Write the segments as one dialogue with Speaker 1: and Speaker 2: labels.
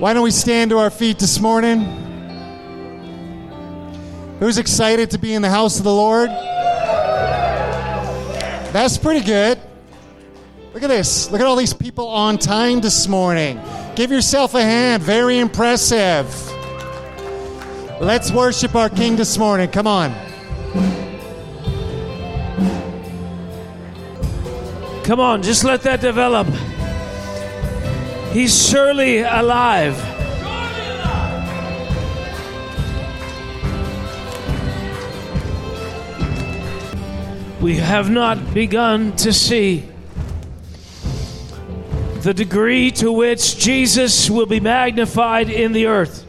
Speaker 1: Why don't we stand to our feet this morning? Who's excited to be in the house of the Lord? That's pretty good. Look at this. Look at all these people on time this morning. Give yourself a hand. Very impressive. Let's worship our King this morning. Come on.
Speaker 2: Come on, just let that develop. He's surely alive. We have not begun to see the degree to which Jesus will be magnified in the earth.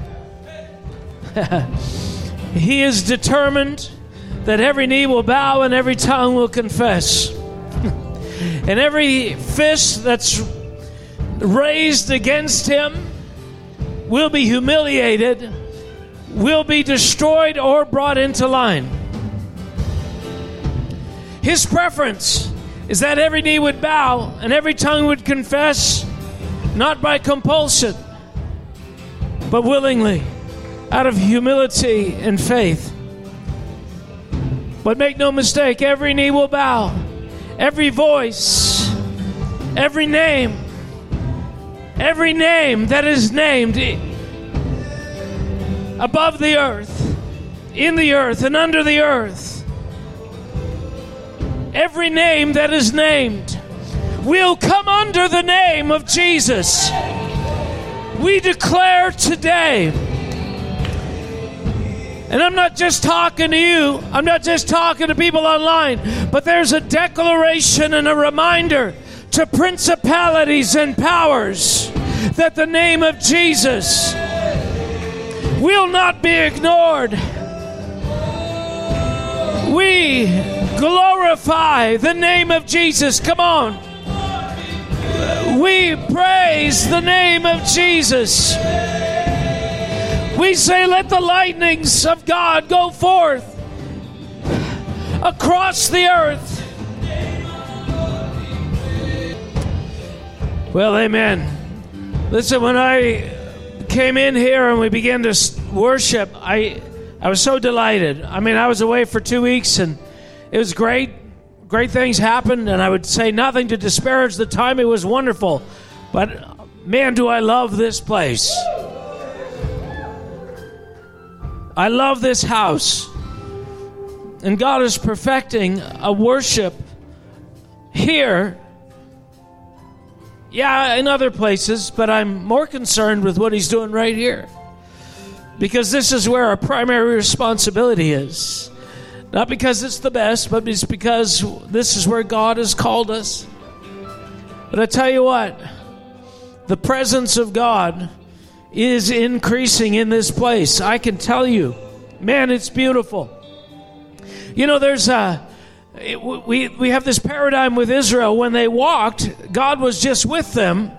Speaker 2: he is determined that every knee will bow and every tongue will confess. and every fist that's raised against him will be humiliated, will be destroyed or brought into line. His preference is that every knee would bow and every tongue would confess, not by compulsion, but willingly, out of humility and faith. But make no mistake, every knee will bow, every voice, every name, every name that is named above the earth, in the earth, and under the earth every name that is named will come under the name of Jesus. We declare today, and I'm not just talking to you, I'm not just talking to people online, but there's a declaration and a reminder to principalities and powers that the name of Jesus will not be ignored. We glorify the name of Jesus. Come on. We praise the name of Jesus. We say, let the lightnings of God go forth across the earth. Well, amen. Listen, when I came in here and we began to worship, I I was so delighted. I mean, I was away for two weeks and it was great. Great things happened, and I would say nothing to disparage the time. It was wonderful. But man, do I love this place. I love this house. And God is perfecting a worship here. Yeah, in other places, but I'm more concerned with what He's doing right here. Because this is where our primary responsibility is. Not because it's the best, but it's because this is where God has called us. But I tell you what, the presence of God is increasing in this place. I can tell you, man, it's beautiful. You know, there's a. We, we have this paradigm with Israel. When they walked, God was just with them,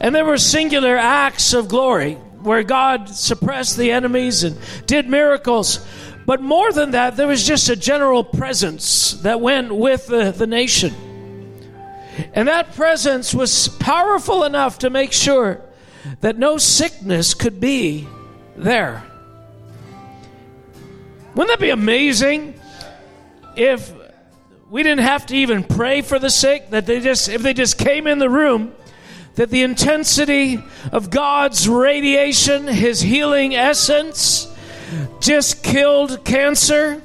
Speaker 2: and there were singular acts of glory where God suppressed the enemies and did miracles. But more than that, there was just a general presence that went with the, the nation. And that presence was powerful enough to make sure that no sickness could be there. Wouldn't that be amazing if we didn't have to even pray for the sick that they just if they just came in the room that the intensity of God's radiation, his healing essence just killed cancer,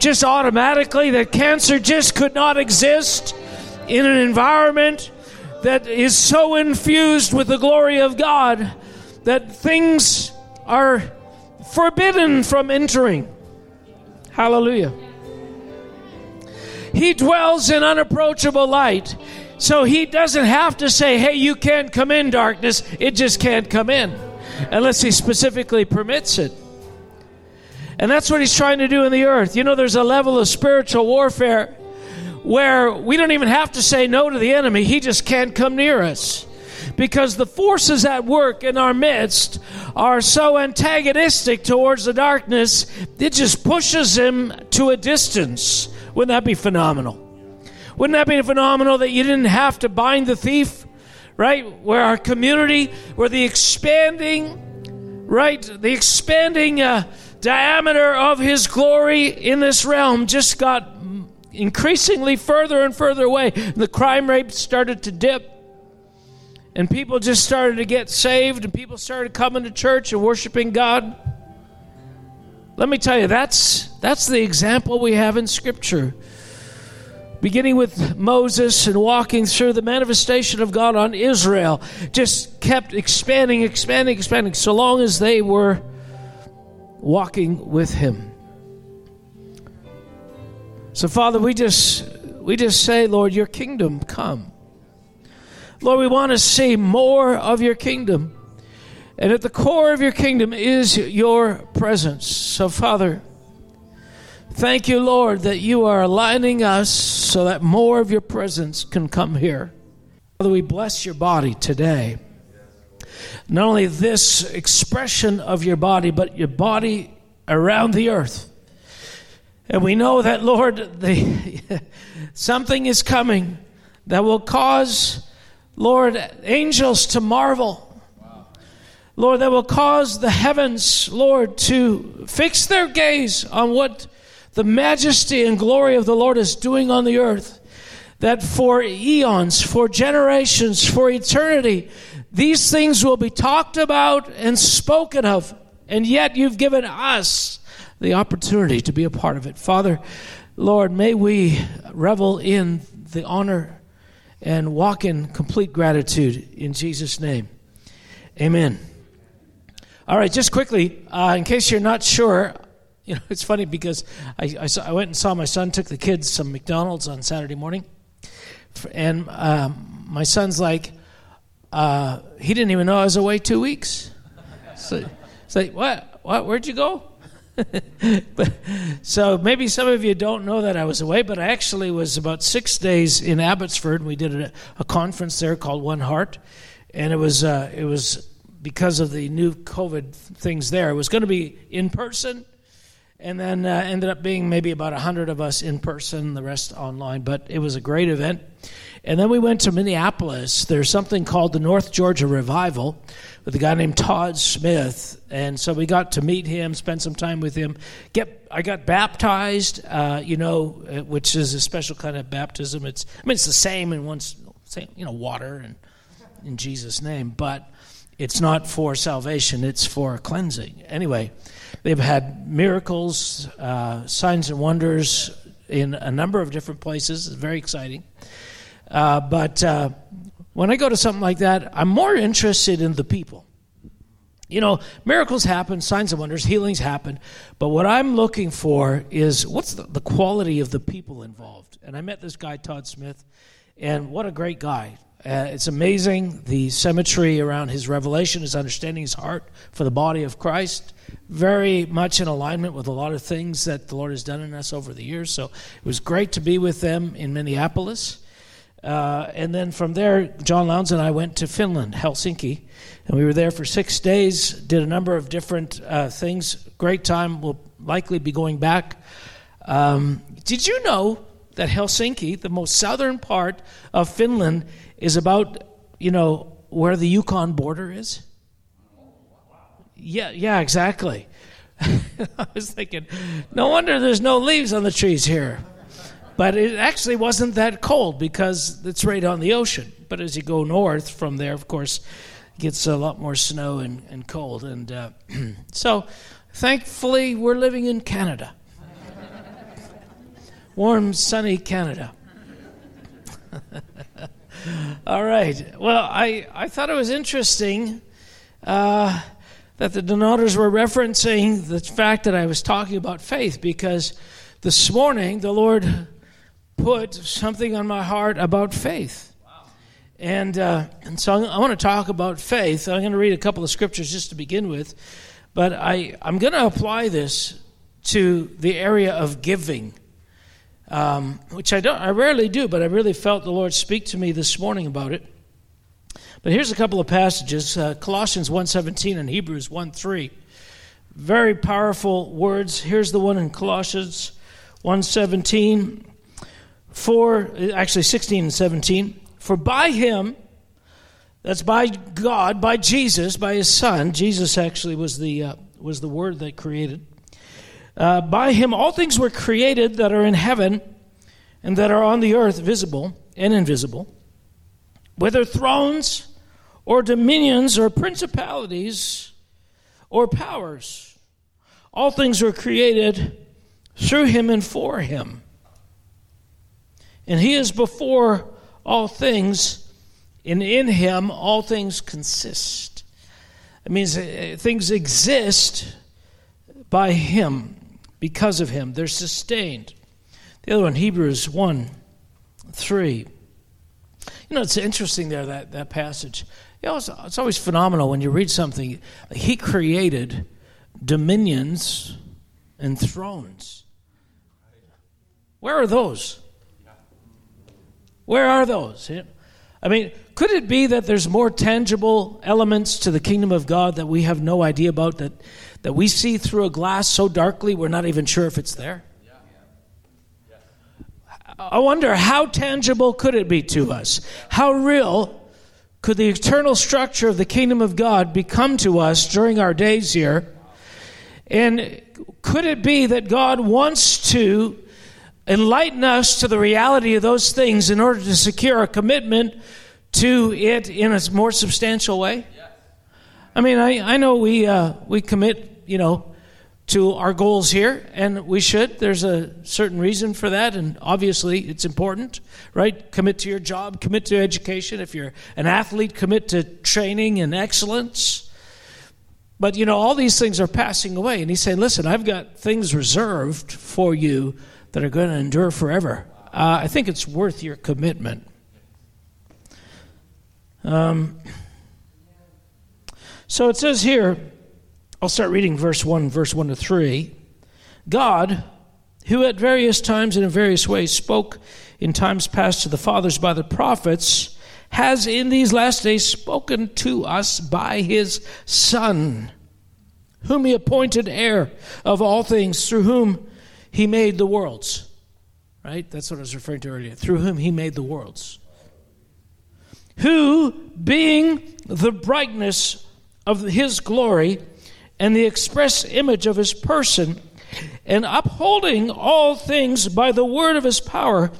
Speaker 2: just automatically, that cancer just could not exist in an environment that is so infused with the glory of God that things are forbidden from entering. Hallelujah. He dwells in unapproachable light. So he doesn't have to say, hey, you can't come in, darkness. It just can't come in unless he specifically permits it. And that's what he's trying to do in the earth. You know, there's a level of spiritual warfare where we don't even have to say no to the enemy, he just can't come near us. Because the forces at work in our midst are so antagonistic towards the darkness, it just pushes him to a distance. Wouldn't that be phenomenal? Wouldn't that be phenomenal that you didn't have to bind the thief right? Where our community, where the expanding, right, the expanding uh, diameter of His glory in this realm just got increasingly further and further away. The crime rate started to dip. And people just started to get saved, and people started coming to church and worshiping God. Let me tell you, that's, that's the example we have in Scripture. Beginning with Moses and walking through the manifestation of God on Israel, just kept expanding, expanding, expanding, so long as they were walking with Him. So, Father, we just we just say, Lord, your kingdom come. Lord, we want to see more of your kingdom. And at the core of your kingdom is your presence. So, Father, thank you, Lord, that you are aligning us so that more of your presence can come here. Father, we bless your body today. Not only this expression of your body, but your body around the earth. And we know that, Lord, the, something is coming that will cause, Lord, angels to marvel. Lord, that will cause the heavens, Lord, to fix their gaze on what the majesty and glory of the Lord is doing on the earth. That for eons, for generations, for eternity, these things will be talked about and spoken of. And yet you've given us the opportunity to be a part of it. Father, Lord, may we revel in the honor and walk in complete gratitude in Jesus' name. Amen. All right, just quickly, uh, in case you're not sure, you know, it's funny because I, I, saw, I, went and saw my son took the kids some McDonald's on Saturday morning, and um, my son's like, uh, he didn't even know I was away two weeks. So, it's like, what? What? Where'd you go? but, so maybe some of you don't know that I was away, but I actually was about six days in Abbotsford. And we did a, a conference there called One Heart, and it was uh, it was because of the new COVID things there. It was going to be in person, and then uh, ended up being maybe about hundred of us in person, the rest online. But it was a great event. And then we went to Minneapolis. There's something called the North Georgia Revival with a guy named Todd Smith, and so we got to meet him, spend some time with him. Get I got baptized, uh, you know, uh, which is a special kind of baptism. It's I mean it's the same in one, same you know, water and in Jesus' name, but it's not for salvation; it's for cleansing. Anyway, they've had miracles, uh, signs and wonders in a number of different places. It's very exciting. Uh, but uh, when I go to something like that, I'm more interested in the people. You know, miracles happen, signs and wonders, healings happen, but what I'm looking for is what's the, the quality of the people involved. And I met this guy, Todd Smith, and what a great guy. Uh, it's amazing the symmetry around his revelation, his understanding, his heart for the body of Christ. Very much in alignment with a lot of things that the Lord has done in us over the years. So it was great to be with them in Minneapolis. Uh, and then from there, John Lowndes and I went to Finland, Helsinki, and we were there for six days. Did a number of different uh, things. Great time. We'll likely be going back. Um, did you know that Helsinki, the most southern part of Finland, is about you know where the Yukon border is? Yeah, yeah, exactly. I was thinking, no wonder there's no leaves on the trees here. But it actually wasn't that cold because it's right on the ocean. But as you go north from there, of course, it gets a lot more snow and, and cold. And uh, so, thankfully, we're living in Canada. Warm, sunny Canada. All right. Well, I, I thought it was interesting uh, that the Donators were referencing the fact that I was talking about faith because this morning the Lord put something on my heart about faith. And, uh, and so I want to talk about faith. I'm going to read a couple of scriptures just to begin with, but I, I'm going to apply this to the area of giving, um, which I, don't, I rarely do, but I really felt the Lord speak to me this morning about it. But here's a couple of passages uh, Colossians 1.17 and Hebrews 1.3. Very powerful words. Here's the one in Colossians 1.17. For, actually 16 and 17, for by him That's by God, by Jesus, by His Son. Jesus actually was the uh, was the Word that created. Uh, by Him, all things were created that are in heaven and that are on the earth, visible and invisible, whether thrones or dominions or principalities or powers. All things were created through Him and for Him. And He is before all things and in him all things consist. It means uh, things exist by him, because of him. They're sustained. The other one, Hebrews 1 3. You know, it's interesting there, that, that passage. You know, it's, it's always phenomenal when you read something. He created dominions and thrones. Where are those? Where are those? I mean, could it be that there's more tangible elements to the kingdom of God that we have no idea about, that, that we see through a glass so darkly we're not even sure if it's there? I wonder how tangible could it be to us? How real could the eternal structure of the kingdom of God become to us during our days here? And could it be that God wants to enlighten us to the reality of those things in order to secure a commitment to it in a more substantial way? I mean, I, I know we, uh, we commit, you know, to our goals here, and we should. There's a certain reason for that, and obviously it's important, right? Commit to your job, commit to education. If you're an athlete, commit to training and excellence. But, you know, all these things are passing away, and he's saying, listen, I've got things reserved for you that are going to endure forever. Uh, I think it's worth your commitment. Um, so it says here, I'll start reading verse 1, verse 1 to 3. God, who at various times and in various ways spoke in times past to the fathers by the prophets, has in these last days spoken to us by his Son, whom he appointed heir of all things, through whom he made the worlds. Right? That's what I was referring to earlier. Through whom he made the worlds who, being the brightness of his glory and the express image of his person, and upholding all things by the word of his power,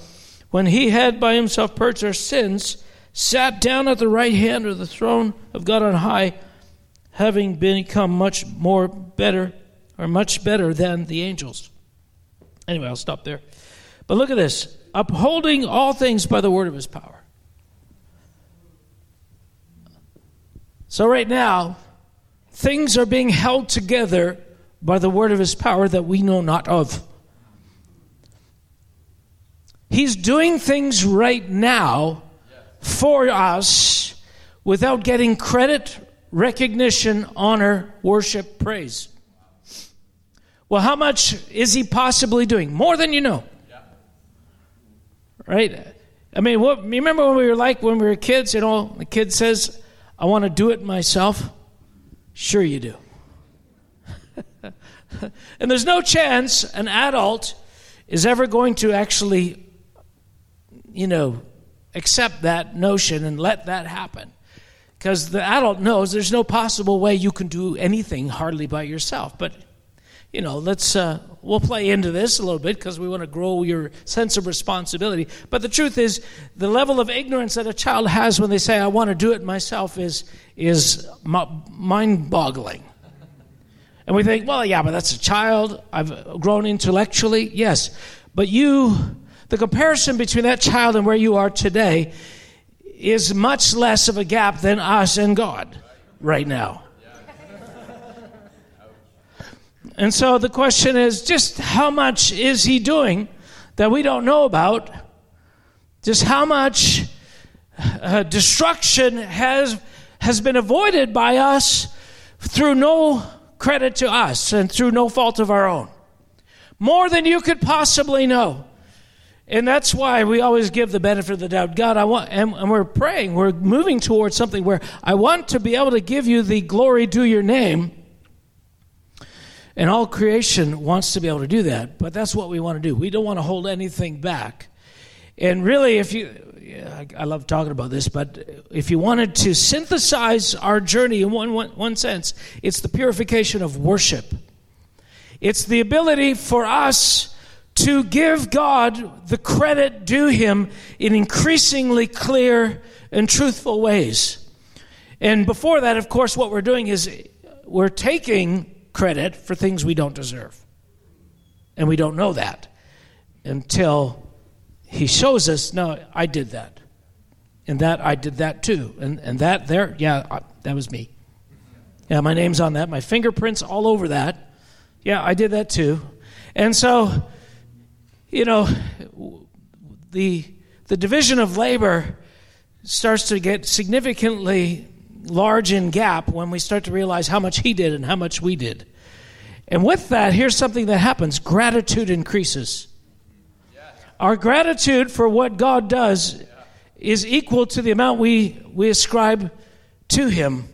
Speaker 2: when he had by himself purged our sins, sat down at the right hand of the throne of God on high, having become much more better, or much better than the angels. Anyway, I'll stop there. But look at this upholding all things by the word of his power. So, right now, things are being held together by the word of his power that we know not of. He's doing things right now for us without getting credit, recognition, honor, worship, praise. Well, how much is he possibly doing? More than you know. Right? I mean, what, remember when we were like when we were kids, you know, the kid says, I want to do it myself? Sure, you do. and there's no chance an adult is ever going to actually, you know, accept that notion and let that happen. Because the adult knows there's no possible way you can do anything hardly by yourself. But you know, let's uh, we'll play into this a little bit because we want to grow your sense of responsibility. But the truth is, the level of ignorance that a child has when they say, "I want to do it myself," is is mind-boggling. And we think, well, yeah, but that's a child. I've grown intellectually, yes, but you, the comparison between that child and where you are today, is much less of a gap than us and God right now. And so the question is just how much is he doing that we don't know about? Just how much uh, destruction has, has been avoided by us through no credit to us and through no fault of our own? More than you could possibly know. And that's why we always give the benefit of the doubt. God, I want, and, and we're praying, we're moving towards something where I want to be able to give you the glory due your name and all creation wants to be able to do that, but that's what we want to do. We don't want to hold anything back. And really, if you I, I love talking about this, but if you wanted to synthesize our journey in one, one, one sense, it's the purification of worship. It's the ability for us to give God the credit due Him in increasingly clear and truthful ways. And before that, of course, what we're doing is we're taking credit for things we don't deserve. And we don't know that until he shows us, no, I did that. And that, I did that too. And, and that there, yeah, I, that was me. Yeah, my name's on that. My fingerprints all over that. Yeah, I did that too. And so, you know, the, the division of labor starts to get significantly large in gap when we start to realize how much he did and how much we did. And with that, here's something that happens gratitude increases. Our gratitude for what God does is equal to the amount we, we ascribe to Him,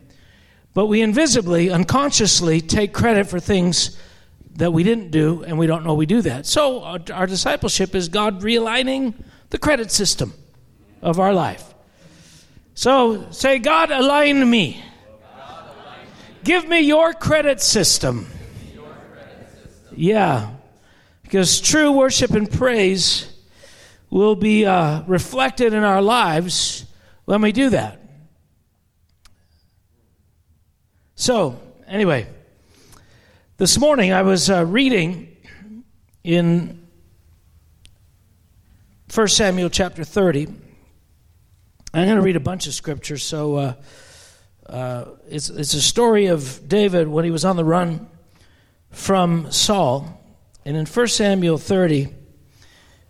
Speaker 2: but we invisibly, unconsciously take credit for things that we didn't do, and we don't know we do that. So, our, discipleship is God realigning the credit system of our life. So, say, God, align me. Give me your credit system. Yeah, because true worship and praise will be uh, reflected in our lives when we do that. So, anyway, this morning I was uh, reading in 1 Samuel chapter 30. I'm going to read a bunch of scriptures. So, uh, uh, it's, it's a story of David when he was on the run from Saul. And in 1 Samuel 30,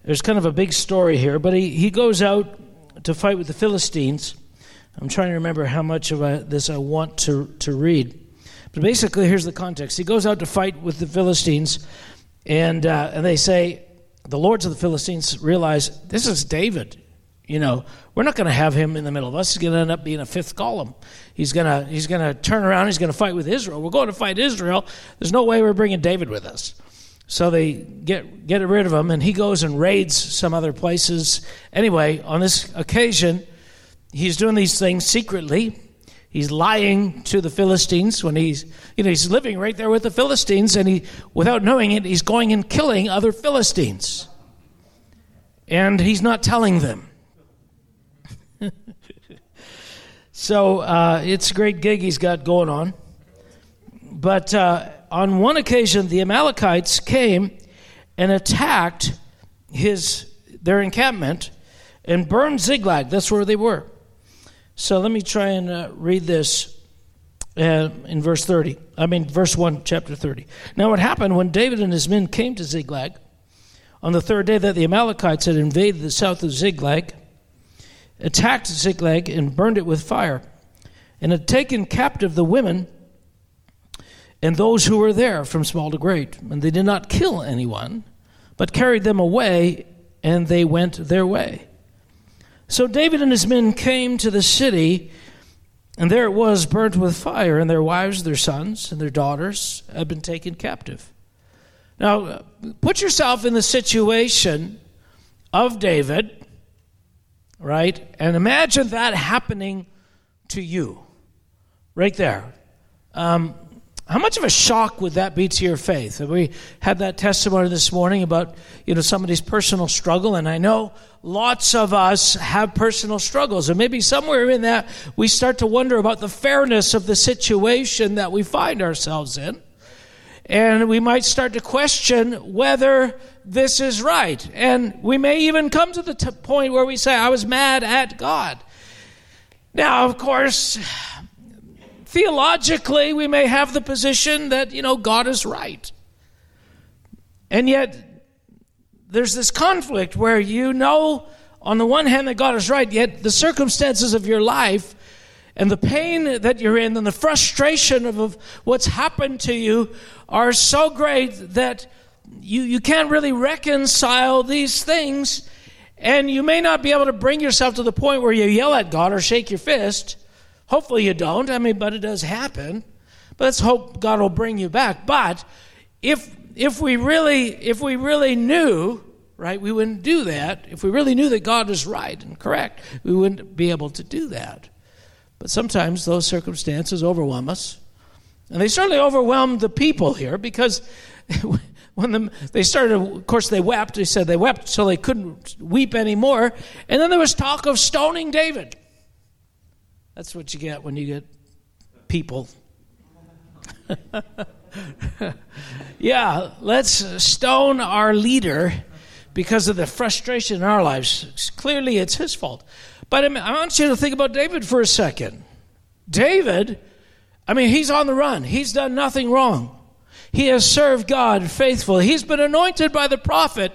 Speaker 2: there's kind of a big story here, but he, he goes out to fight with the Philistines. I'm trying to remember how much of a, this I want to, to read. But basically, here's the context. He goes out to fight with the Philistines, and, uh, and they say, the lords of the Philistines realize this is David. You know, we're not going to have him in the middle of us. He's going to end up being a fifth column. He's going to he's going to turn around. He's going to fight with Israel. We're going to fight Israel. There's no way we're bringing David with us. So they get get rid of him, and he goes and raids some other places. Anyway, on this occasion, he's doing these things secretly. He's lying to the Philistines when he's you know he's living right there with the Philistines, and he without knowing it, he's going and killing other Philistines, and he's not telling them. So uh, it's a great gig he's got going on, but. Uh, on one occasion, the Amalekites came and attacked his, their encampment and burned Ziklag. That's where they were. So let me try and uh, read this uh, in verse 30. I mean, verse 1, chapter 30. Now, it happened when David and his men came to Ziklag on the third day that the Amalekites had invaded the south of Ziklag, attacked Ziklag, and burned it with fire, and had taken captive the women and those who were there from small to great. And they did not kill anyone, but carried them away, and they went their way. So David and his men came to the city, and there it was burnt with fire, and their wives, their sons, and their daughters had been taken captive. Now, uh, put yourself in the situation of David, right? And imagine that happening to you, right there. Um, how much of a shock would that be to your faith? We had that testimony this morning about, you know, somebody's personal struggle, and I know lots of us have personal struggles, and maybe somewhere in that we start to wonder about the fairness of the situation that we find ourselves in. And we might start to question whether this is right. And we may even come to the t- point where we say, I was mad at God. Now, of course, Theologically, we may have the position that, you know, God is right. And yet, there's this conflict where you know, on the one hand, that God is right, yet the circumstances of your life and the pain that you're in and the frustration of, of what's happened to you are so great that you, you can't really reconcile these things. And you may not be able to bring yourself to the point where you yell at God or shake your fist. Hopefully you don't. I mean, but it does happen. But let's hope God will bring you back. But if if we really if we really knew right? We wouldn't do that. If we really knew that God is right and correct, we wouldn't be able to do that. But sometimes those circumstances overwhelm us. And they certainly overwhelmed the people here because when the, they started, of course, they wept. They said they wept so they couldn't weep anymore. And then there was talk of stoning David. That's what you get when you get people. yeah, let's stone our leader because of the frustration in our lives. Clearly, it's his fault. But I want you to think about David for a second. David, I mean, he's on the run, he's done nothing wrong. He has served God faithfully. He's been anointed by the prophet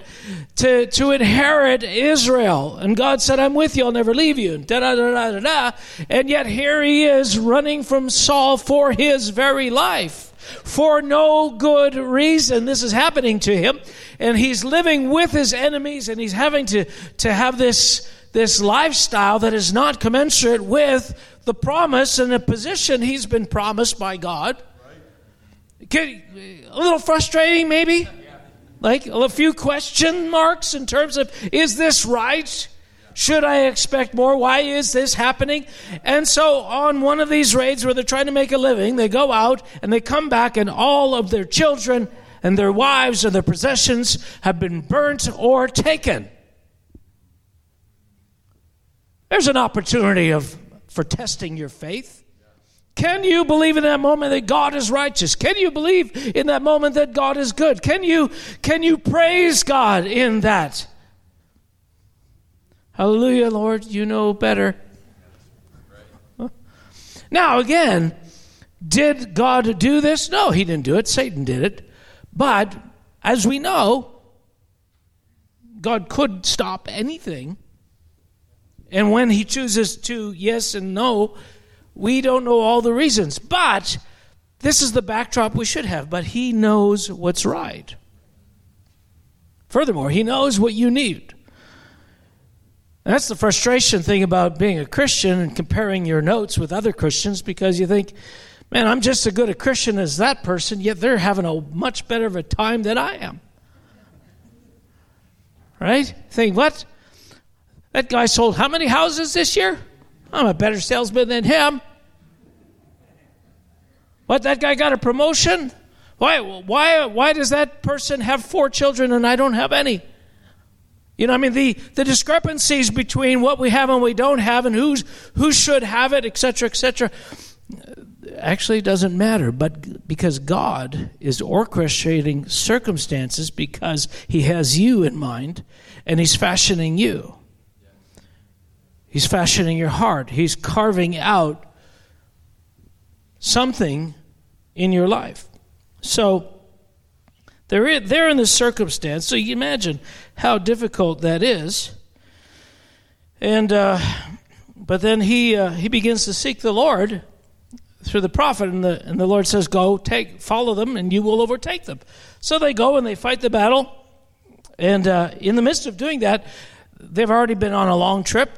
Speaker 2: to, to inherit Israel. And God said, I'm with you, I'll never leave you. Da, da, da, da, da, da. And yet here he is running from Saul for his very life for no good reason. This is happening to him, and he's living with his enemies, and he's having to, to have this, this lifestyle that is not commensurate with the promise and the position he's been promised by God. Right. Uh, a little frustrating, maybe? Like a few question marks in terms of is this right? Should I expect more? Why is this happening? And so, on one of these raids where they're trying to make a living, they go out and they come back, and all of their children and their wives and their possessions have been burnt or taken. There's an opportunity of, for testing your faith. Can you believe in that moment that God is righteous? Can you believe in that moment that God is good? Can you, can you praise God in that? Hallelujah, Lord, you know better. Now, again, did God do this? No, he didn't do it. Satan did it. But as we know, God could stop anything. And when he chooses to yes and no, we don't know all the reasons. But this is the backdrop we should have. But he knows what's right. Furthermore, he knows what you need. That's the frustration thing about being a Christian and comparing your notes with other Christians because you think, man, I'm just as good a Christian as that person, yet they're having a much better of a time than I am. Right? Think, what? That guy sold how many houses this year? I'm a better salesman than him. What? That guy got a promotion? Why, why, why does that person have four children and I don't have any? You know, I mean, the, the discrepancies between what we have and we don't have and who's, who should have it, etc., etc., actually doesn't matter. But because God is orchestrating circumstances because He has you in mind and He's fashioning you. He's fashioning your heart. He's carving out something in your life. So, they're in, they're in this circumstance, so you imagine how difficult that is. And uh, but then he uh, he begins to seek the Lord through the prophet, and the and the Lord says, "Go, take, follow them, and you will overtake them." So they go and they fight the battle, and uh, in the midst of doing that, they've already been on a long trip.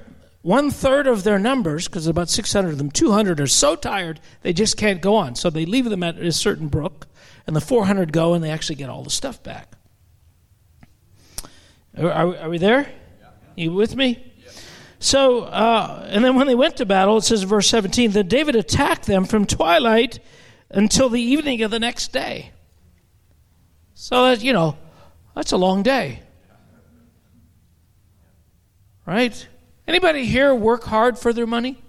Speaker 2: One third of their numbers, because about 600 of them, 200 are so tired they just can't go on. So they leave them at a certain brook and the 400 go and they actually get all the stuff back. Are, are, are we there? Yeah. You with me? Yeah. So, uh, and then when they went to battle, it says in verse 17 that David attacked them from twilight until the evening of the next day. So that, you know, that's a long day. Right? Anybody here work hard for their money?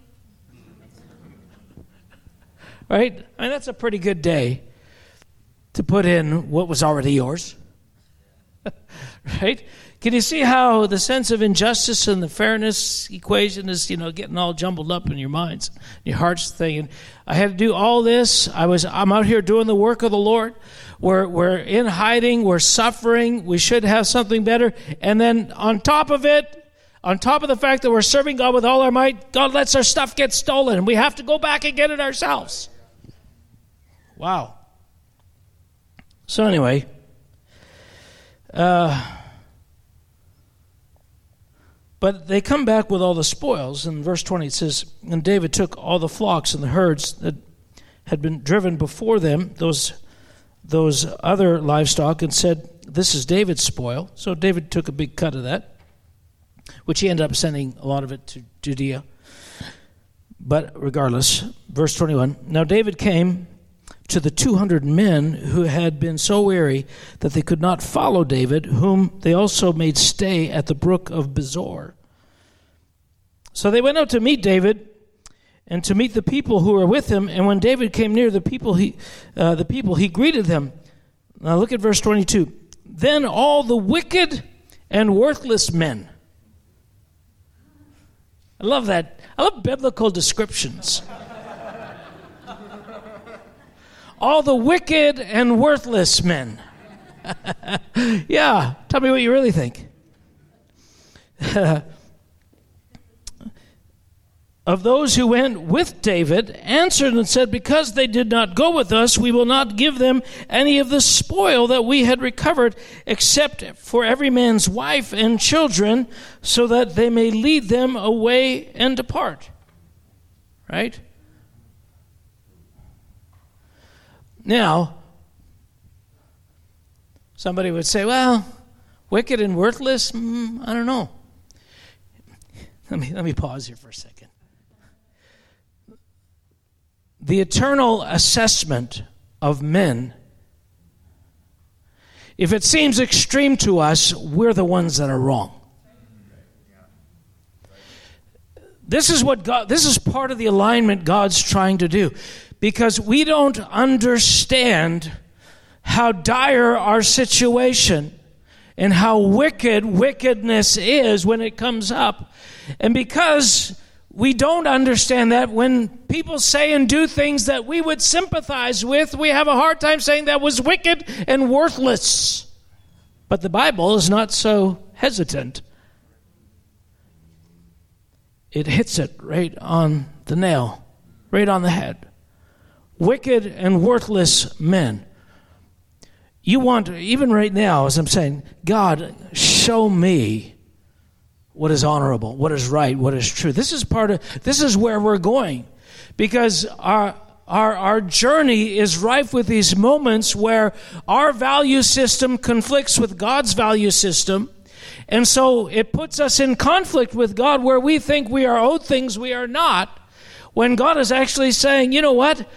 Speaker 2: right? I mean, that's a pretty good day to put in what was already yours. right? Can you see how the sense of injustice and the fairness equation is, you know, getting all jumbled up in your minds, your hearts thinking, I had to do all this. I was I'm out here doing the work of the Lord. We're we're in hiding, we're suffering, we should have something better. And then on top of it, on top of the fact that we're serving God with all our might, God lets our stuff get stolen and we have to go back and get it ourselves. Wow. So, anyway, uh, but they come back with all the spoils. In verse 20, it says, And David took all the flocks and the herds that had been driven before them, those, those other livestock, and said, this is David's spoil. So David took a big cut of that, which he ended up sending a lot of it to Judea. But regardless, verse 21 Now David came to the 200 men who had been so weary that they could not follow David, whom they also made stay at the brook of Besor. So they went out to meet David and to meet the people who were with him. And when David came near the people, he, uh, the people, he greeted them. Now look at verse 22. Then all the wicked and worthless men. I love that. I love biblical descriptions. all the wicked and worthless men. yeah, tell me what you really think. of those who went with David answered and said, Because they did not go with us, we will not give them any of the spoil that we had recovered, except for every man's wife and children, so that they may lead them away and depart. Right? Now, somebody would say, Well, wicked and worthless? Mm, I don't know. Let me, let me pause here for a second the eternal assessment of men, if it seems extreme to us, we're the ones that are wrong. This is what God, this is part of the alignment God's trying to do. Because we don't understand how dire our situation and how wicked wickedness is when it comes up. And because we don't understand that when people say and do things that we would sympathize with, we have a hard time saying that was wicked and worthless. But the Bible is not so hesitant. It hits it right on the nail, right on the head. Wicked and worthless men. You want, even right now, as I'm saying, God, show me what is honorable, what is right, what is true. This is part of this is where we're going. Because our our, our journey is rife with these moments where our value system conflicts with God's value system. And so it puts us in conflict with God where we think we are owed things we are not, when God is actually saying, you know what?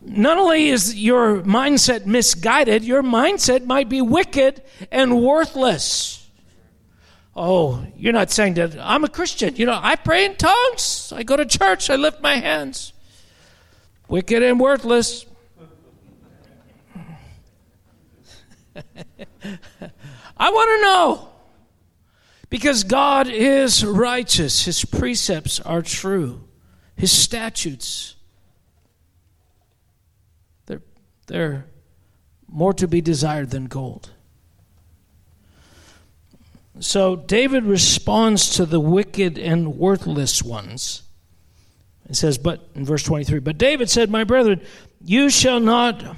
Speaker 2: Not only is your mindset misguided, your mindset might be wicked and worthless. Oh, you're not saying that I'm a Christian. You know, I pray in tongues. I go to church. I lift my hands. Wicked and worthless. I want to know. Because God is righteous, His precepts are true, His statutes, they're, they're more to be desired than gold. So David responds to the wicked and worthless ones. It says, but in verse 23, but David said, My brethren, you shall not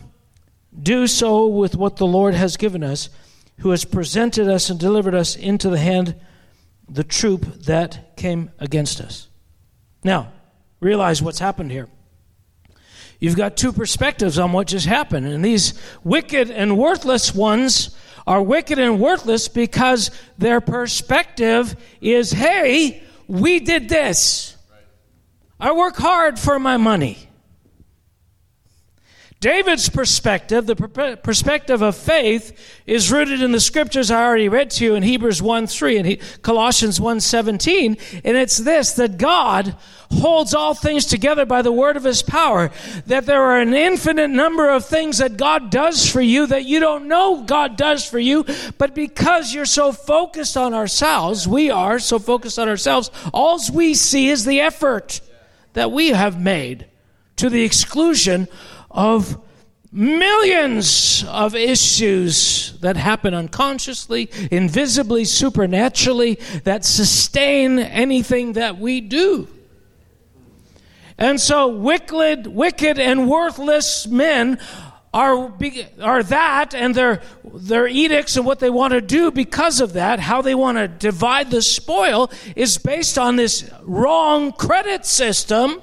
Speaker 2: do so with what the Lord has given us, who has presented us and delivered us into the hand the troop that came against us. Now, realize what's happened here. You've got two perspectives on what just happened, and these wicked and worthless ones are wicked and worthless because their perspective is hey, we did this. I work hard for my money. David's perspective, the perspective of faith, is rooted in the scriptures I already read to you in Hebrews 1 3 and Colossians 1 17. And it's this that God holds all things together by the word of his power. That there are an infinite number of things that God does for you that you don't know God does for you, but because you're so focused on ourselves, we are so focused on ourselves, all we see is the effort that we have made to the exclusion of millions of issues that happen unconsciously, invisibly, supernaturally, that sustain anything that we do. And so, wicked, wicked and worthless men are, are that and their, their edicts and what they want to do because of that, how they want to divide the spoil, is based on this wrong credit system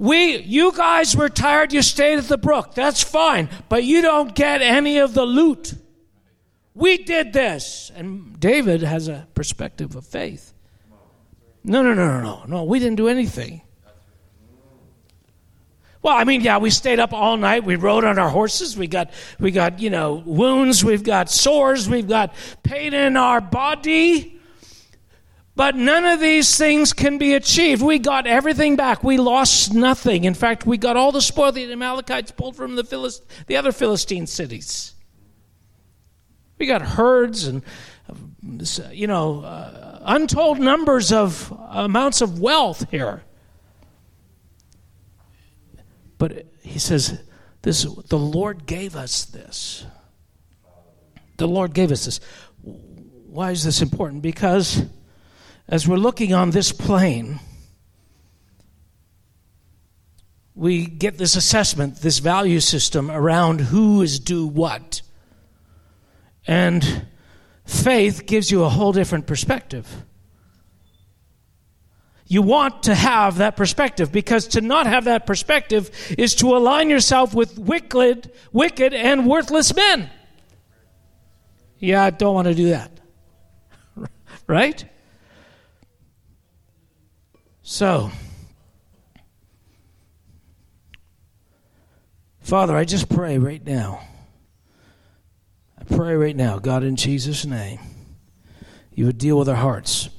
Speaker 2: we, you guys were tired, you stayed at the brook. That's fine, but you don't get any of the loot. We did this. And David has a perspective of faith. No, no, no, no, no. No, we didn't do anything. Well, I mean, yeah, we stayed up all night. We rode on our horses. We got, we got, you know, wounds. We've got sores. We've got pain in our body. But none of these things can be achieved. We got everything back. We lost nothing. In fact, we got all the spoil the Amalekites pulled from the, Philist- the other Philistine cities. We got herds and, you know, uh, untold numbers of amounts of wealth here. But he says, this, the Lord gave us this. The Lord gave us this. Why is this important? Because as we're looking on this plane, we get this assessment, this value system around who is due what. And faith gives you a whole different perspective you want to have that perspective because to not have that perspective is to align yourself with wicked, wicked and worthless men. Yeah, I don't want to do that. right? So, Father, I just pray right now. I pray right now, God, in Jesus' name, you would deal with our hearts.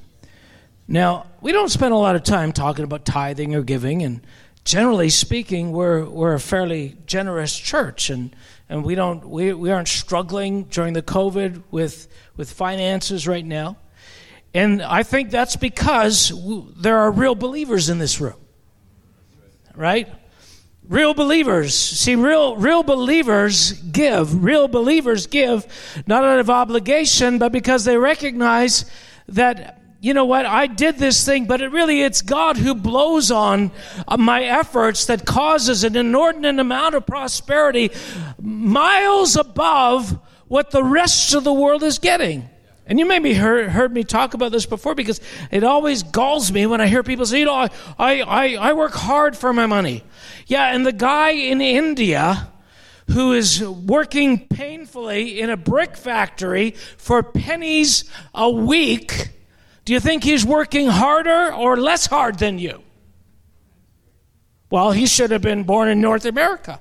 Speaker 2: Now, we don't spend a lot of time talking about tithing or giving, and generally speaking, we're, we're a fairly generous church, and, and we, don't, we, we aren't struggling during the COVID with, with finances right now. And I think that's because there are real believers in this room, right? Real believers. See, real, real believers give. Real believers give not out of obligation, but because they recognize that you know what, I did this thing, but it really it's God who blows on uh, my efforts that causes an inordinate amount of prosperity miles above what the rest of the world is getting. And you maybe heard, heard me talk about this before because it always galls me when I hear people say, you know, I, I, I work hard for my money. Yeah, and the guy in India who is working painfully in a brick factory for pennies a week do you think he's working harder or less hard than you? Well, he should have been born in North America.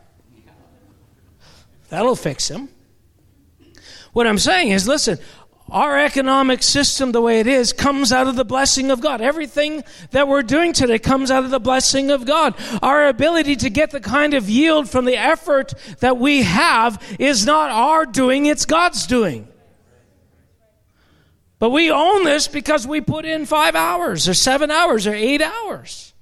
Speaker 2: That'll fix him. What I'm saying is listen, our economic system, the way it is, comes out of the blessing of God. Everything that we're doing today comes out of the blessing of God. Our ability to get the kind of yield from the effort that we have is not our doing, it's God's doing. But we own this because we put in five hours or seven hours or eight hours.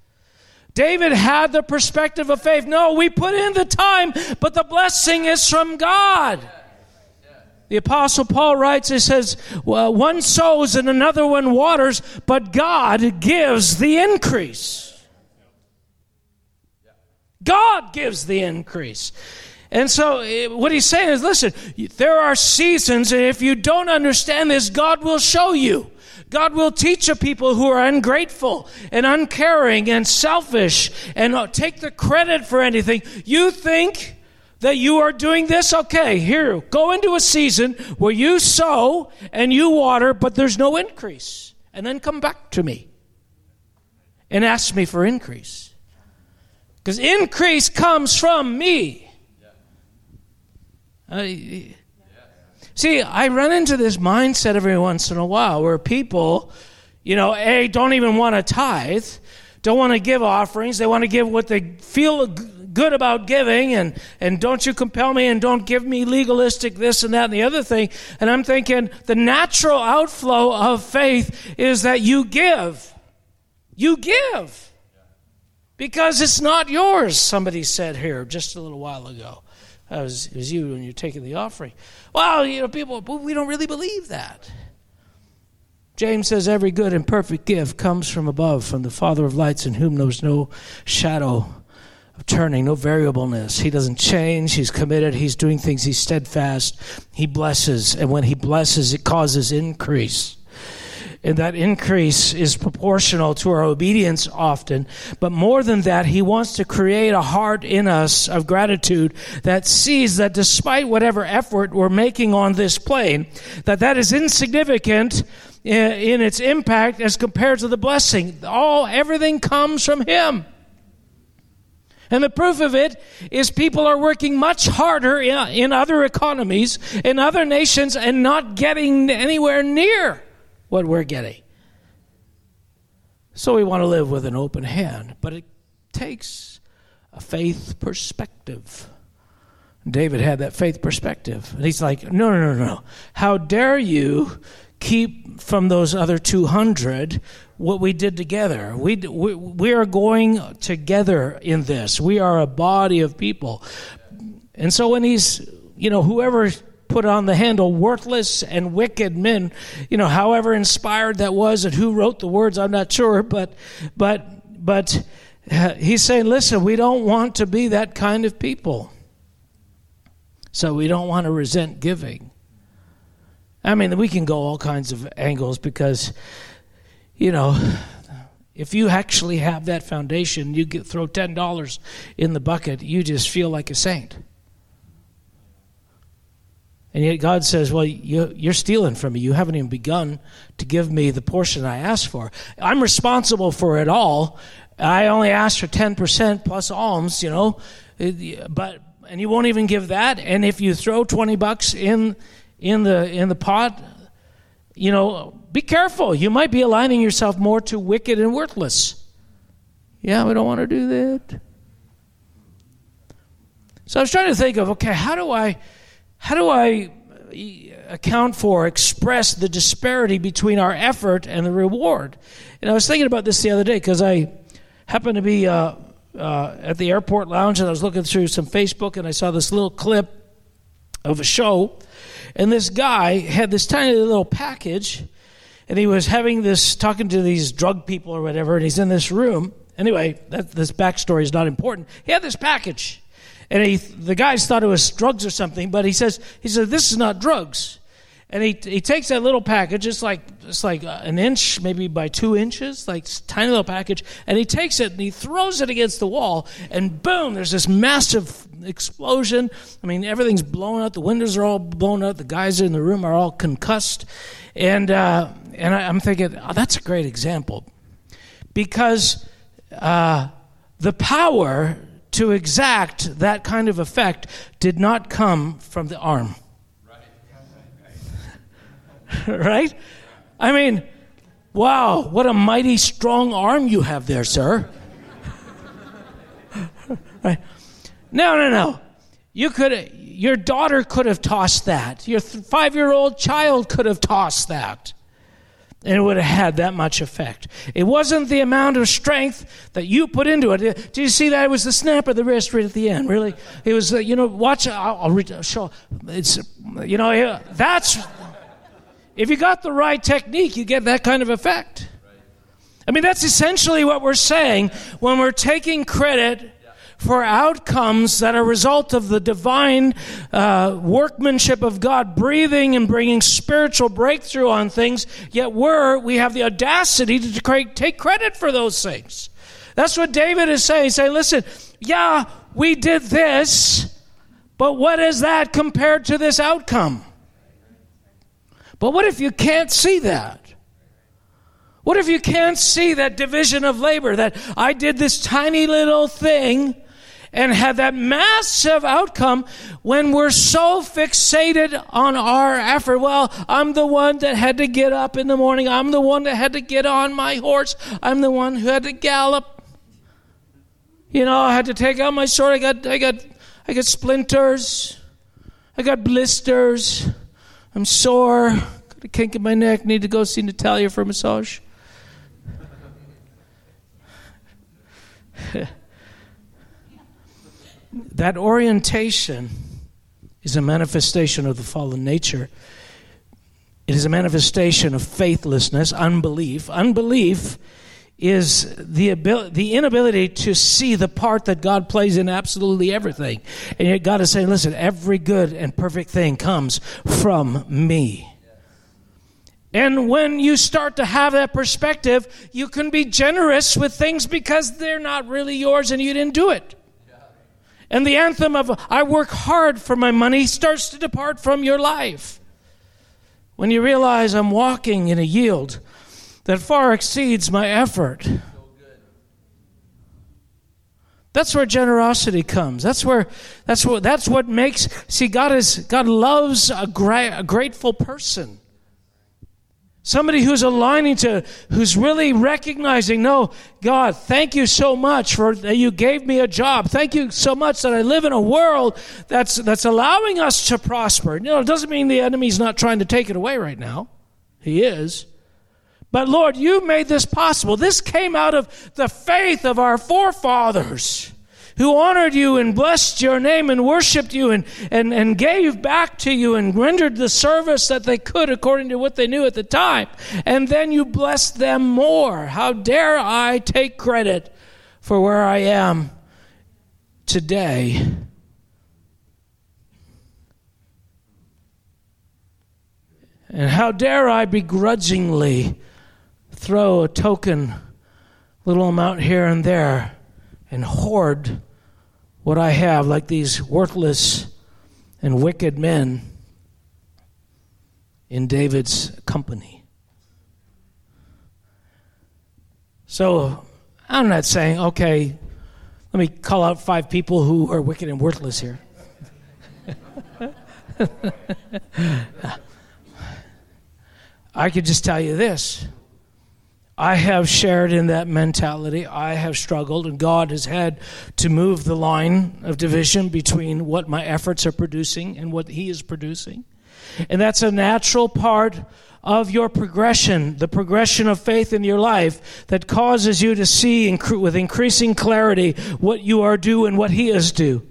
Speaker 2: David had the perspective of faith. No, we put in the time, but the blessing is from God. The Apostle Paul writes, he says, well, one sows and another one waters, but God gives the increase. God gives the increase. And so, eh, what he's saying is listen, there are seasons, and if you don't understand this, God will show you. God will teach a people who are ungrateful and uncaring and selfish and uh, take the credit for anything. You think that you are doing this? Okay, here, go into a season where you sow and you water, but there's no increase. And then come back to me and ask me for increase. Because increase comes from me. Uh, see, I run into this mindset every once in a while where people, you know, A, don't even want to tithe, don't want to give offerings, they want to give what they feel good about giving, and, and don't you compel me and don't give me legalistic this and that and the other thing. And I'm thinking the natural outflow of faith is that you give. You give. Because it's not yours, somebody said here just a little while ago. That was, it was you when you're taking the offering. Well, you know, people, we don't really believe that. James says, Every good and perfect gift comes from above, from the Father of lights, in whom there's no shadow turning, no variableness. He doesn't change. He's committed. He's doing things. He's steadfast. He blesses. And when he blesses, it causes increase. and that increase is proportional to our obedience often. But more than that, He wants to create a heart in us of gratitude that sees that despite whatever effort we're making on this plane, that that is insignificant in, in its impact as compared to the blessing. All everything comes from Him. And the proof of it is people are working much harder in, in, other economies, in other nations, and not getting anywhere near what we're getting. So we want to live with an open hand, but it takes a faith perspective. David had that faith perspective. And he's like, no, no, no, no. How dare you keep from those other 200 what we did together. We, we, we are going together in this. We are a body of people. And so when he's, you know, whoever put on the handle worthless and wicked men, you know, however inspired that was and who wrote the words, I'm not sure, but, but, but he's saying, listen, we don't want to be that kind of people. So we don't want to resent giving. I mean, we can go all kinds of angles because, you know, if you actually have that foundation, you get, throw $10 in the bucket, you just feel like a saint. And yet God says, Well, you, you're stealing from me. You haven't even begun to give me the portion I asked for. I'm responsible for it all. I only asked for 10% plus alms, you know, but, and you won't even give that. And if you throw 20 bucks in, in the in the pot, you know, be careful. You might be aligning yourself more to wicked and worthless. Yeah, we don't want to do that. So I was trying to think of okay, how do I how do I account for, express the disparity between our effort and the reward? And I was thinking about this the other day because I happened to be uh, uh, at the airport lounge and I was looking through some Facebook and I saw this little clip of a show and this guy had this tiny little package, and he was having this, talking to these drug people or whatever, and he's in this room. Anyway, that, this backstory is not important. He had this package, and he, the guys thought it was drugs or something, but he says, he said, this is not drugs. And he, he takes that little package, it's like, it's like an inch, maybe by two inches, like tiny little package, and he takes it and he throws it against the wall, and boom, there's this massive explosion. I mean, everything's blown out. The windows are all blown out. The guys in the room are all concussed. And, uh, and I, am thinking, oh, that's a great example. Because uh, the power to exact that kind of effect did not come from the arm. Right? I mean, wow, what a mighty strong arm you have there, sir. right? No, no, no. You could, your daughter could have tossed that. Your five year old child could have tossed that. And it would have had that much effect. It wasn't the amount of strength that you put into it. Do you see that? It was the snap of the wrist right at the end. Really, it was. Uh, you know, watch. I'll, I'll show. It's. You know, that's. If you got the right technique, you get that kind of effect. I mean, that's essentially what we're saying when we're taking credit for outcomes that are a result of the divine uh, workmanship of God breathing and bringing spiritual breakthrough on things, yet we're, we have the audacity to take credit for those things. That's what David is saying. He's saying, listen, yeah, we did this, but what is that compared to this outcome? But what if you can't see that? What if you can't see that division of labor, that I did this tiny little thing and had that massive outcome when we're so fixated on our effort. Well, I'm the one that had to get up in the morning. I'm the one that had to get on my horse. I'm the one who had to gallop. You know, I had to take out my sword. I got, I got, I got splinters. I got blisters. I'm sore. Got a kink in my neck. Need to go see Natalia for a massage. that orientation is a manifestation of the fallen nature. It is a manifestation of faithlessness, unbelief. Unbelief is the ability, the inability to see the part that God plays in absolutely everything. And yet God is saying, listen, every good and perfect thing comes from me. And when you start to have that perspective, you can be generous with things because they're not really yours and you didn't do it. And the anthem of, I work hard for my money, starts to depart from your life. When you realize I'm walking in a yield that far exceeds my effort. That's where generosity comes. That's where that's what that's what makes see God is God loves a, gra- a grateful person. Somebody who's aligning to, who's really recognizing, no, God, thank you so much for that you gave me a job. Thank you so much that I live in a world that's, that's allowing us to prosper. You know, it doesn't mean the enemy's not trying to take it away right now. He is. But Lord, you made this possible. This came out of the faith of our forefathers who honored you and blessed your name and worshiped you and, and, and gave back to you and rendered the service that they could according to what they knew at the time. And then you blessed them more. How dare I take credit for where I am today? And how dare I begrudgingly throw a token little amount here and there and hoard what I have, like these worthless and wicked men in David's company. So I'm not saying, okay, let me call out five people who are wicked and worthless here. I could just tell you this I have shared in that mentality. I have struggled, and God has had to move the line of division between what my efforts are producing and what He is producing. And that's a natural part of your progression, the progression of faith in your life that causes you to see with increasing clarity what you are due and what He is due.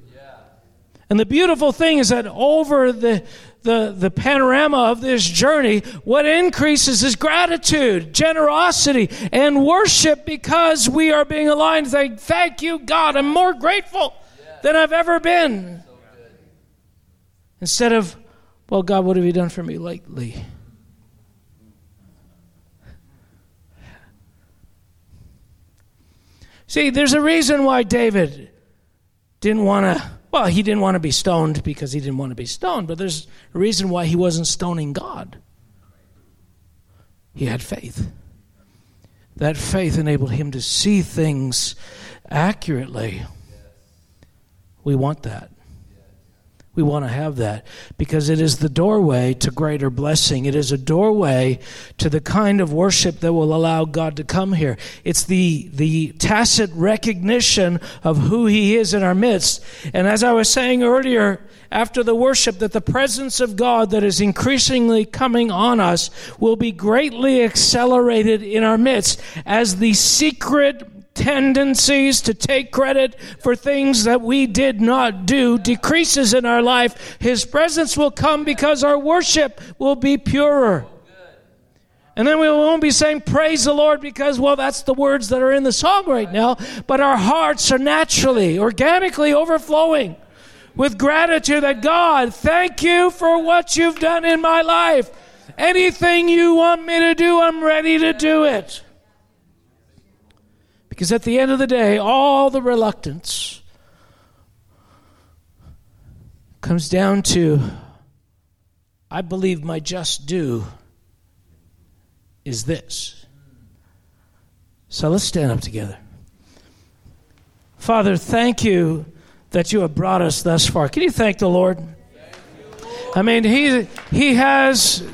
Speaker 2: And the beautiful thing is that over the, the, the panorama of this journey, what increases is gratitude, generosity, and worship because we are being aligned. Saying, Thank you, God. I'm more grateful than I've ever been. Instead of, Well, God, what have you done for me lately? See, there's a reason why David didn't want to well, he didn't want to be stoned because he didn't want to be stoned, but there's a reason why he wasn't stoning God. He had faith. That faith enabled him to see things accurately. We want that. We want to have that because it is the doorway to greater blessing. It is a doorway to the kind of worship that will allow God to come here. It's the, the tacit recognition of who He is in our midst. And as I was saying earlier, after the worship, that the presence of God that is increasingly coming on us will be greatly accelerated in our midst as the secret tendencies to take credit for things that we did not do decreases in our life, His presence will come because our worship will be purer. And then we won't be saying praise the Lord because, well, that's the words that are in the song right now, but our hearts are naturally, organically overflowing with gratitude that God, thank you for what you've done in my life. Anything you want me to do, I'm ready to do it. Because at the end of the day, all the reluctance comes down to I believe my just due is this. So let's stand up together. Father, thank you that you have brought us thus far. Can you thank the Lord? I mean, he, he has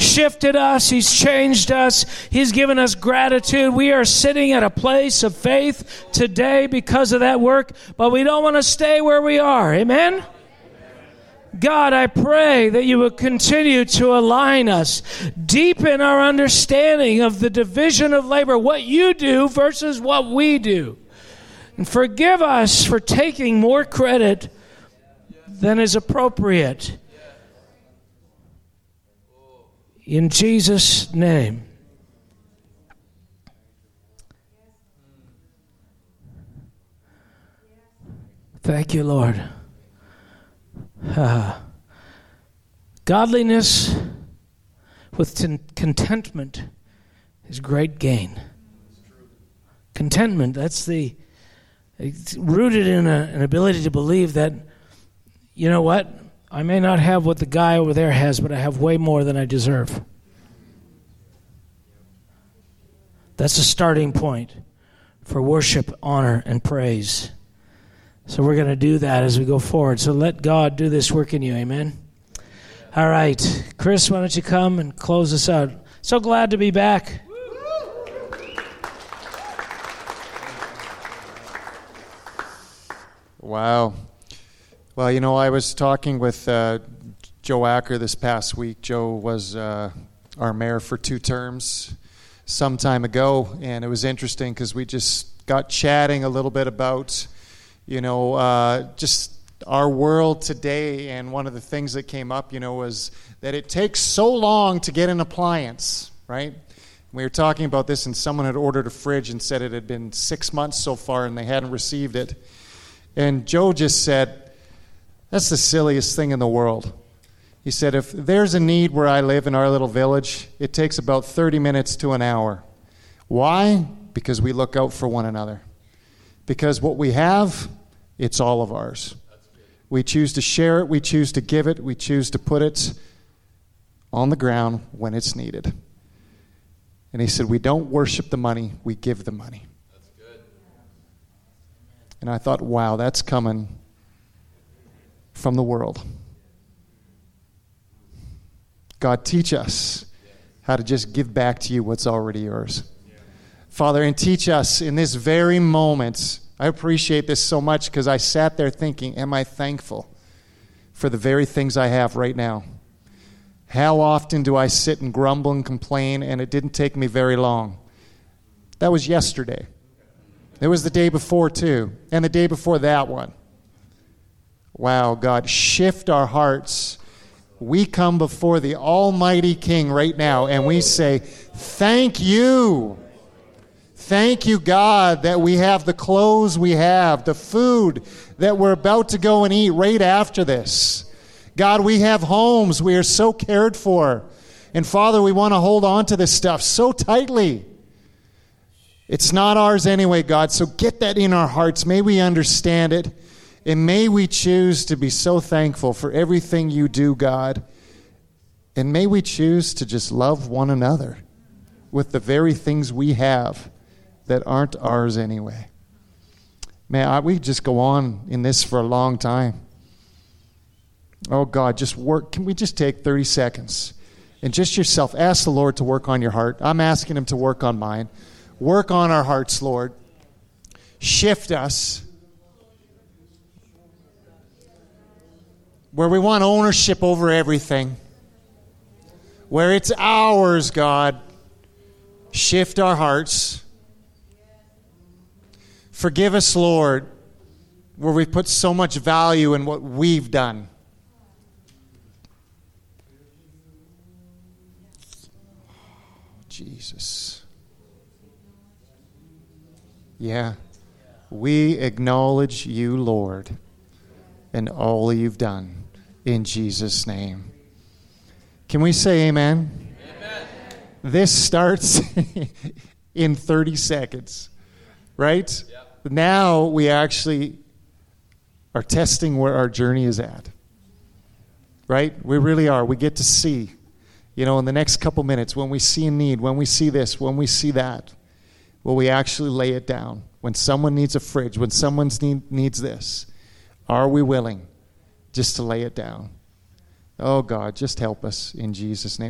Speaker 2: shifted us, He's changed us, He's given us gratitude. We are sitting at a place of faith today because of that work, but we don't want to stay where we are. Amen? God, I pray that you will continue to align us, deepen our understanding of the division of labor, what you do versus what we do. And forgive us for taking more credit than is appropriate. In Jesus' name. Thank you, Lord. Uh, godliness with ten- contentment is great gain. Contentment, that's the, rooted in a, an ability to believe that, you know what, I may not have what the guy over there has, but I have way more than I deserve. That's a starting point for worship, honor, and praise. So we're going to do that as we go forward. So let God do this work in you. Amen. All right. Chris, why don't you come and close us out? So glad to be back.
Speaker 1: Wow. Well, you know, I was talking with uh, Joe Acker this past week. Joe was uh, our mayor for two terms some time ago, and it was interesting because we just got chatting a little bit about, you know, uh, just our world today. And one of the things that came up, you know, was that it takes so long to get an appliance, right? We were talking about this, and someone had ordered a fridge and said it had been six months so far and they hadn't received it. And Joe just said, That's the silliest thing in the world. He said, If there's a need where I live in our little village, it takes about 30 minutes to an hour. Why? Because we look out for one another. Because what we have, it's all of ours. We choose to share it, we choose to give it, we choose to put it on the ground when it's needed. And he said, We don't worship the money, we give the money. And I thought, wow, that's coming from the world. God, teach us how to just give back to you what's already yours. Father, and teach us in this very moment. I appreciate this so much because I sat there thinking, am I thankful for the very things I have right now? How often do I sit and grumble and complain, and it didn't take me very long? That was yesterday. It was the day before, too, and the day before that one. Wow, God, shift our hearts. We come before the Almighty King right now and we say, Thank you. Thank you, God, that we have the clothes we have, the food that we're about to go and eat right after this. God, we have homes. We are so cared for. And Father, we want to hold on to this stuff so tightly. It's not ours anyway, God. So get that in our hearts. May we understand it. And may we choose to be so thankful for everything you do, God. And may we choose to just love one another with the very things we have that aren't ours anyway. May I, we just go on in this for a long time. Oh God, just work. Can we just take 30 seconds and just yourself ask the Lord to work on your heart? I'm asking Him to work on mine. Work on our hearts, Lord. Shift us where we want ownership over everything, where it's ours, God. Shift our hearts. Forgive us, Lord, where we put so much value in what we've done. Jesus. Yeah. We acknowledge you, Lord, and all you've done in Jesus' name. Can we say amen? amen. This starts in 30 seconds, right? Yep. Now we actually are testing where our journey is at, right? We really are. We get to see, you know, in the next couple minutes when we see a need, when we see this, when we see that, will we actually lay it down? When someone needs a fridge, when someone need, needs this, are we willing just to lay it down? Oh God, just help us in Jesus' name.